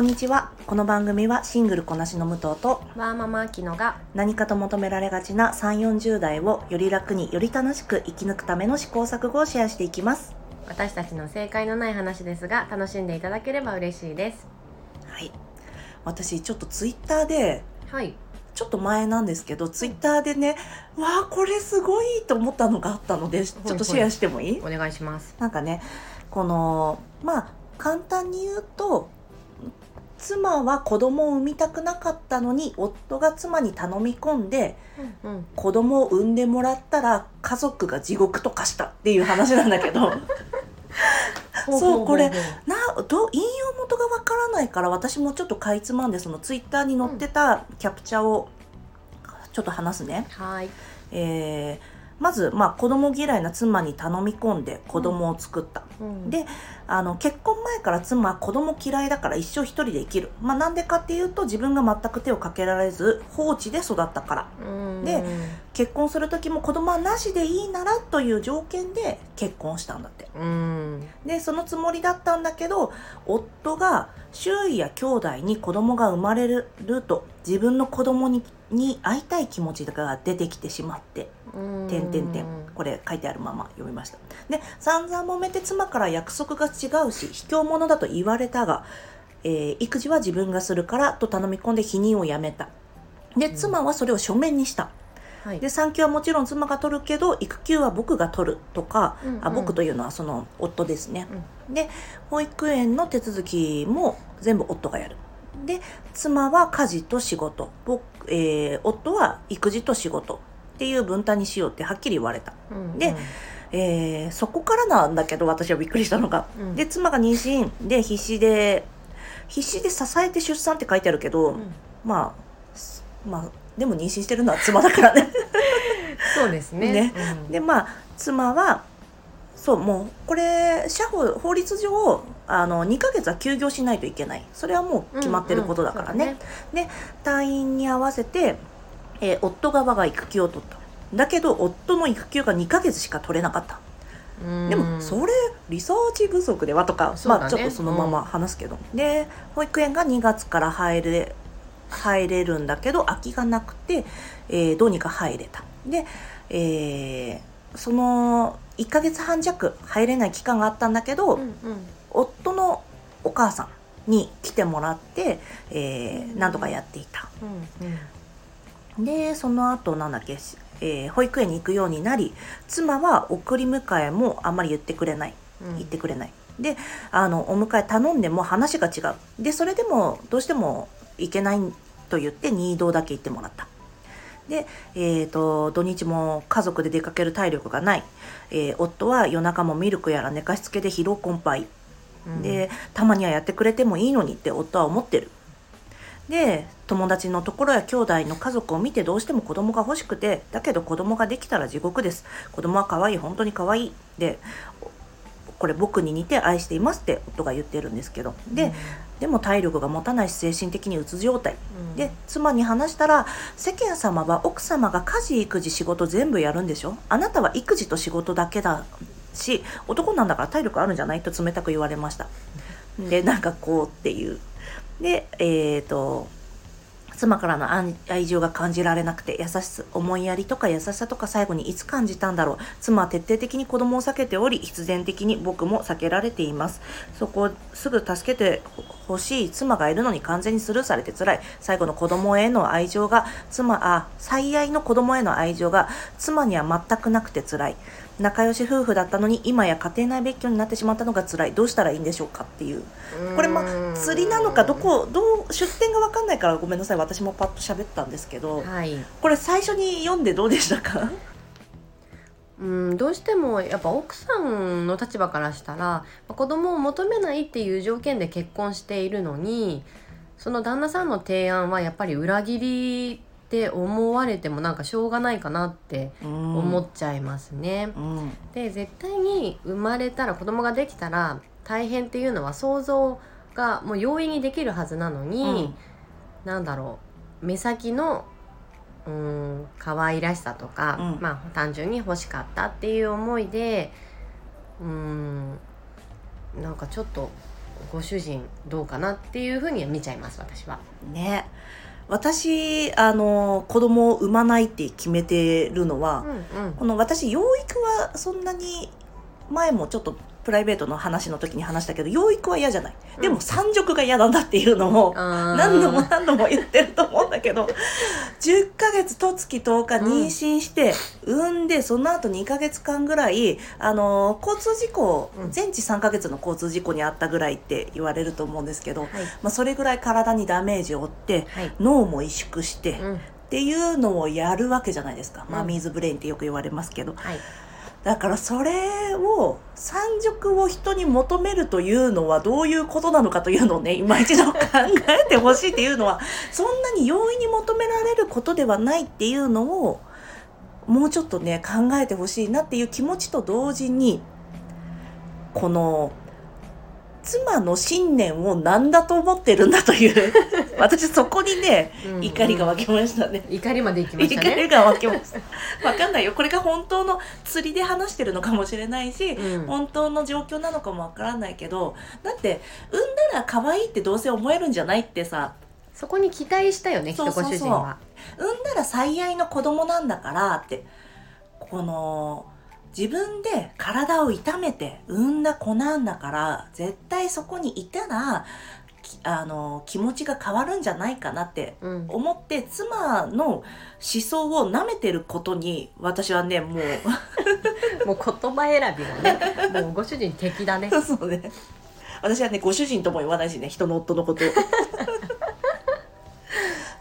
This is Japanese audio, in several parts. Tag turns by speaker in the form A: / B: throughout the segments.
A: こんにちは。この番組はシングルこなしの武藤と
B: ワーママアキノが
A: 何かと求められがちな3、40代をより楽により楽しく生き抜くための試行錯誤をシェアしていきます。
B: 私たちの正解のない話ですが楽しんでいただければ嬉しいです
A: はい。私ちょっとツイッターで、
B: はい
A: ちょっと前なんですけど、ツイッターでね、わあ、これすごいと思ったのがあったので、ちょっとシェアしてもいい？
B: お願いします
A: なんかね、この、まあ、簡単に言うと、妻は子供を産みたくなかったのに、夫が妻に頼み込んで、
B: うん。うん
A: 子供を産んでもらったら家族が地獄と化したっていう話なんだけど。そうこれなど引用元がわからないから私もちょっとかいつまんでそのツイッターに載ってたキャプチャーをちょっと話すね。
B: はい。
A: えーまず、まあ、子供嫌いな妻に頼み込んで子供を作った。
B: うん
A: であの結婚前から妻は子供嫌いだから一生一人で生きる。まあ、なんでかっていうと自分が全く手をかけられず放置で育ったから。
B: うん
A: で結婚する時も子供はなしでいいならという条件で結婚したんだって
B: うん
A: でそのつもりだったんだけど夫が周囲や兄弟に子供が生まれると自分の子供にに会いたい気持ちが出てきてしまって
B: うん。
A: 点々点これ書いてあるまま読みました。で散々揉めて妻から約束が違うし卑怯者だと言われたが、えー育児は自分がするからと頼み込んで否認をやめた。で妻はそれを書面にした。
B: はい。
A: で産休はもちろん妻が取るけど育休は僕が取るとか、
B: うんうん。
A: あ僕というのはその夫ですね、で保育園の手続きも全部夫がやる。で妻は家事と仕事。僕、えー夫は育児と仕事っていう分担にしようってはっきり言われた、
B: うん
A: でえーそこからなんだけど私はびっくりしたのが、
B: うん。
A: で妻が妊娠。で必死で必死で支えて出産って書いてあるけど、
B: うん。
A: まあすまあでも妊娠してるのは妻だからね。
B: そうですね。
A: ね。
B: うん。
A: でまあ妻はそうもうこれ社法法律上あの2ヶ月は休業しないといけない。それはもう決まってることだからね,、で退院に合わせて、えー夫側が育休を取った。だけど夫の育休が2ヶ月しか取れなかった。
B: うん。
A: でもそれリサーチ不足ではとか、
B: ね。
A: まあちょっとそのまま話すけど、で保育園が2月から入れ入れるんだけど空きがなくて、えーどうにか入れた。で、えーその1ヶ月半弱入れない期間があったんだけど、
B: うんうん。
A: 夫のお母さんに来てもらって、えーなんとかやっていた。
B: うん
A: でその後なんだっけ、えー保育園に行くようになり妻は送り迎えもあんまり言ってくれない。
B: うん。
A: 言ってくれない。であのお迎え頼んでも話が違う。でそれでもどうしても行けないと言って任意堂だけ行ってもらった。で、えー、と土日も家族で出かける体力がない、えー夫は夜中もミルクやら寝かしつけで疲労困憊。
B: うん。
A: でたまにはやってくれてもいいのにって夫は思ってるで友達のところや兄弟の家族を見てどうしても子供が欲しくてだけど子供ができたら地獄です。子供は可愛い本当に可愛い。でこれ僕に似て愛していますって夫が言ってるんですけど。で、でも体力が持たないし精神的にうつ状態。
B: うん。
A: で妻に話したら世間様は奥様が家事育児仕事全部やるんでしょ？あなたは育児と仕事だけだし男なんだから体力あるんじゃない？と冷たく言われました。でなんかこうっていうでえっ、と妻からの愛情が感じられなくて優しさ思いやりとか優しさとか最後にいつ感じたんだろう。妻は徹底的に子供を避けており必然的に僕も避けられています。そこをすぐ助けてほしい妻がいるのに完全にスルーされて辛い。最後の子供への愛情が妻あ最愛の子供への愛情が妻には全くなくて辛い。仲良し夫婦だったのに今や家庭内別居になってしまったのが辛い。どうしたらいいんでしょうかっていう。これまあ釣りなのかどこどう出典が分かんないからごめんなさい。私もパッと喋ったんですけど。
B: はい。
A: これ最初に読んでどうでしたか？
B: うん、どうしてもやっぱ奥さんの立場からしたらまあ子供を求めないっていう条件で結婚しているのにその旦那さんの提案はやっぱり裏切りって思われてもなんかしょうがないかなって思
A: 思
B: っちゃいますね。
A: うん。
B: で絶対に生まれたら子供ができたら大変っていうのは想像がもう容易にできるはずなのに、なんだろう目先のうーん可愛らしさとか、
A: うん。
B: まあ単純に欲しかったっていう思いでうーんなんかちょっとご主人どうかなっていうふうには見ちゃいます私は。
A: ね私あの子供を産まないって決めてるのは、
B: うんうん。
A: この私養育はそんなに前もちょっとプライベートの話の時に話したけど養育は嫌じゃない、でも産褥が嫌なんだっていうのも何度も何度も言ってると思うんだけど 10ヶ月と月10日妊娠して、産んでその後2ヶ月間ぐらいあの交通事故、
B: うん。
A: 全治3ヶ月の交通事故にあったぐらいって言われると思うんですけど、
B: はい。
A: まあ、それぐらい体にダメージを負って
B: はい。
A: 脳も萎縮して、っ
B: うん。
A: ていうのをやるわけじゃないですか、
B: うん。
A: マミーズブレインってよく言われますけど。
B: はい
A: だからそれを産褥を人に求めるというのはどういうことなのかというのをね今一度考えてほしいっていうのはそんなに容易に求められることではないっていうのをもうちょっとね考えてほしいなっていう気持ちと同時にこの妻の信念を何だと思ってるんだという 私そこにね
B: うん
A: 怒りが湧きましたね。
B: 怒りまで行きました
A: 怒り
B: ね。
A: が湧きました。わかんないよ。これが本当の釣りで話してるのかもしれないし、
B: うん
A: 本当の状況なのかもわからないけど、だって、産んだら可愛いってどうせ思えるんじゃないってさ、
B: そこに期待したよねきっとご主人は。
A: 産んだら最愛の子供なんだからって、この、自分で体を痛めて産んだ子なんだから、絶対そこにいたら、きあの、気持ちが変わるんじゃないかなって
B: うん。
A: 思って妻の思想を舐めてることに私はねもう。
B: もう言葉選びがねもうご主人敵だね。
A: そうね。私はねご主人とも言わないしね人の夫のこと。を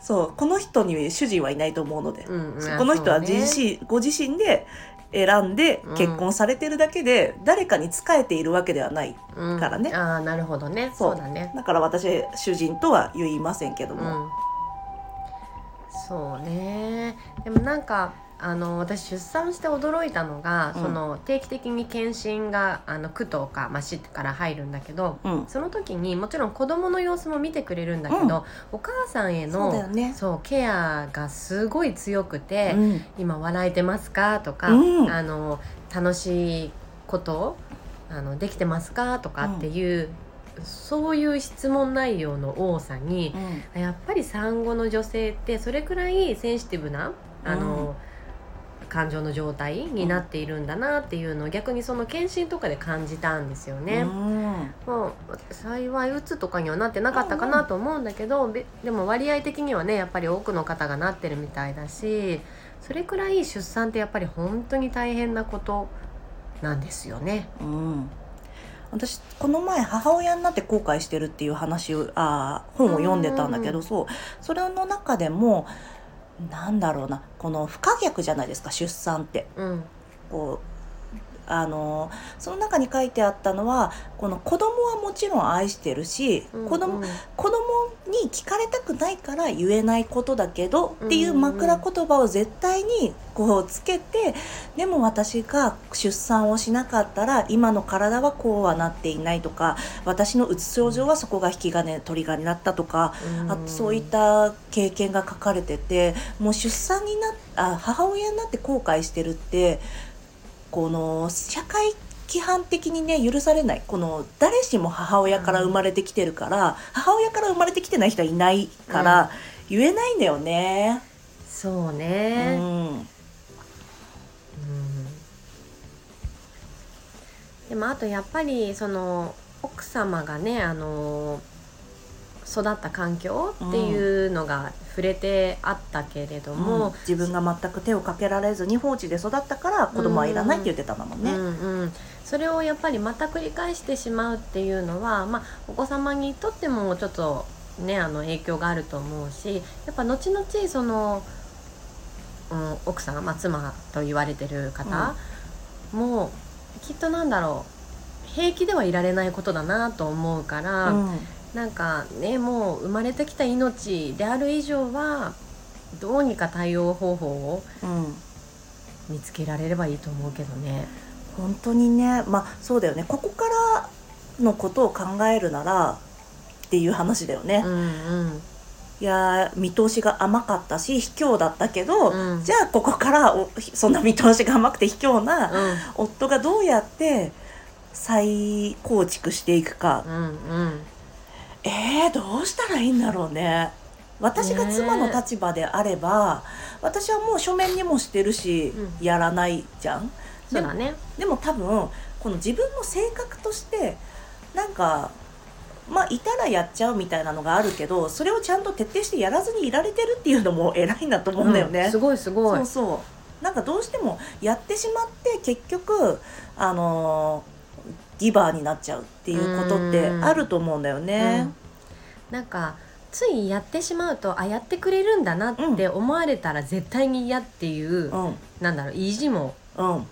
A: そうこの人に主人はいないと思うので、
B: うんうん
A: この人は自
B: そうね。
A: 身、ご自身で選んで
B: うん。
A: 結婚されてるだけで、誰かに仕えているわけではない
B: うん。
A: からね。
B: ああなるほどね。
A: そう。
B: そうだね。
A: だから私主人とは言いませんけども、
B: うん、そうね。でもなんかあの私出産して驚いたのが、
A: うん。
B: その定期的に検診があの区とか、まあ、市から入るんだけど
A: うん。
B: その時にもちろん子供の様子も見てくれるんだけど、
A: うん。
B: お母さんへ
A: そう
B: の
A: だよね。
B: そうケアがすごい強くて「
A: うん。
B: 今笑えてますか?」とか、
A: うん。
B: あの「楽しいことあのできてますか?」とかっていう、そういう質問内容の多さに
A: うん。
B: やっぱり産後の女性ってそれくらいセンシティブなあの、感情の状態になっているんだなっていうのを逆にその検診とかで感じたんですよね。
A: うん。
B: もう幸いうつとかにはなってなかったかなと思うんだけど、べでも割合的にはねやっぱり多くの方がなってるみたいだしそれくらい出産ってやっぱり本当に大変なことなんですよね。
A: うん、私この前母親になって後悔してるっていう話をあー本を読んでたんだけど、
B: うん。
A: そう。それの中でもなんだろうなこの不可逆じゃないですか出産って。
B: うん
A: こうあのその中に書いてあったのはこの子供はもちろん愛してるし、子供
B: うん
A: 子供に聞かれたくないから言えないことだけどっていう枕言葉を絶対にこうつけてでも私が出産をしなかったら今の体はこうはなっていないとか私のうつ症状はそこが引き金トリガーになったとかあとそういった経験が書かれててもう出産になっあ母親になって後悔してるってこの社会規範的にね許されない。この誰しも母親から生まれてきてるから、母親から生まれてきてない人はいないから、言えないんだよね。
B: そう
A: う
B: ね、
A: ん。
B: うん。でもあとやっぱりその奥様がねあの育った環境っていうのが触れてあったけれども、
A: うん。自分が全く手をかけられずに放置で育ったから子供はいらないって言ってたんだもんね。
B: うんうん、それをやっぱりまた繰り返してしまうっていうのは、まあ、お子様にとってもちょっとねあの影響があると思うしやっぱ後々その、うん、奥さん、まあ、妻と言われてる方も、きっとなんだろう平気ではいられないことだなと思うから、
A: うん
B: なんかねもう生まれてきた命である以上はどうにか対応方法を
A: うん。
B: 見つけられればいいと思うけどね。
A: 本当にねまあそうだよね。ここからのことを考えるならっていう話だよね。
B: うんうん。
A: いやー見通しが甘かったし卑怯だったけど、
B: うん。
A: じゃあここからおそんな見通しが甘くて卑怯な
B: うん。
A: 夫がどうやって再構築していくか。
B: うんうん
A: えー、どうしたらいいんだろうね。私が妻の立場であれば、私はもう書面にもしてるし、
B: う
A: やらないじゃん。
B: そうだね。
A: でも多分この自分の性格としてなんかまあいたらやっちゃうみたいなのがあるけどそれをちゃんと徹底してやらずにいられてるっていうのも偉いなと思うんだよね。
B: うんすごいすごい。
A: そうそう。なんかどうしてもやってしまって結局あのーギバーになっちゃうっていうことってあると思うんだよね。
B: うん。なんかついやってしまうとあやってくれるんだなって思われたら絶対に嫌っていう、
A: うん。
B: なんだろう意地も
A: うん。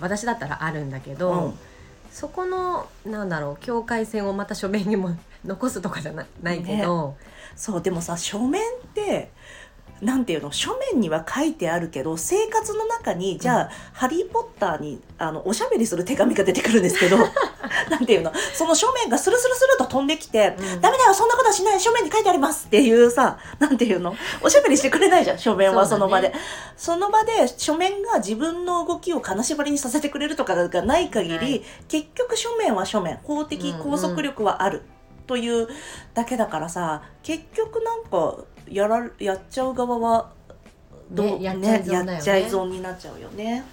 B: 私だったらあるんだけど、
A: うん。
B: そこのなんだろう境界線をまた書面にも残すとかじゃなないけど、
A: そうでもさ書面ってなんていうの書面には書いてあるけど生活の中にじゃあ、ハリー・ポッターにあのおしゃべりする手紙が出てくるんですけど なんていうの？その書面がスルスルスルと飛んできて、
B: うん。
A: ダメだよそんなことはしない書面に書いてありますっていうさ なんていうの？おしゃべりしてくれないじゃん書面は
B: そ
A: の場で。そ,、の場で書面が自分の動きを金縛りにさせてくれるとかがない限り、
B: はい
A: 結局書面は書面法的拘束力はある、というだけだからさ結局なんかやらやっちゃう側はどう？
B: ねやっちゃい損だよね。
A: やっちゃい損になっちゃうよね。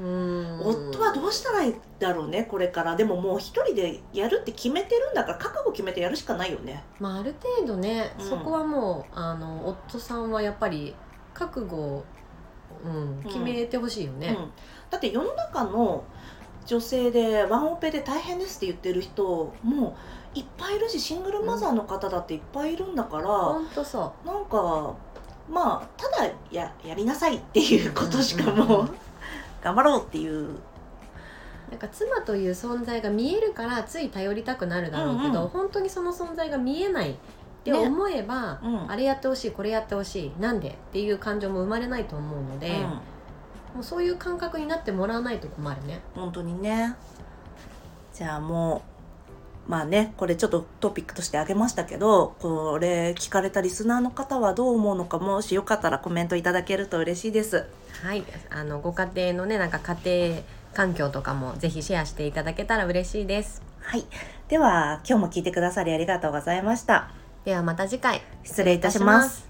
B: うん。
A: 夫はどうしたらいいんだろうねこれから。でももう一人でやるって決めてるんだから覚悟決めてやるしかないよね。
B: まあ、ある程度ね、
A: うん。
B: そこはもうあの夫さんはやっぱり覚悟を、うん、決めてほしいよね。
A: うん、だって世の中の女性でワンオペで大変ですって言ってる人もういっぱいいるしシングルマザーの方だっていっぱいいるんだから、
B: ほん
A: なんかまあただややりなさいっていうことしかもう、
B: うんうんうん
A: 頑張ろうっていう。
B: うなんか妻という存在が見えるからつい頼りたくなるだろうけど、
A: うんうん。
B: 本当にその存在が見えないって
A: ね。
B: 思えば、
A: うん。
B: あれやってほしいこれやってほしいなんでっていう感情も生まれないと思うので、
A: うん。
B: もうそういう感覚になってもらわないと困るね。
A: 本当にね。じゃあもうまあねこれちょっとトピックとしてあげましたけどこれ聞かれたリスナーの方はどう思うのかもしよかったらコメントいただけると嬉しいです。
B: はい、あのご家庭のねなんか家庭環境とかもぜひシェアしていただけたら嬉しいです。
A: はい。では今日も聞いてくださりありがとうございました。
B: ではまた次回。
A: 失礼いたします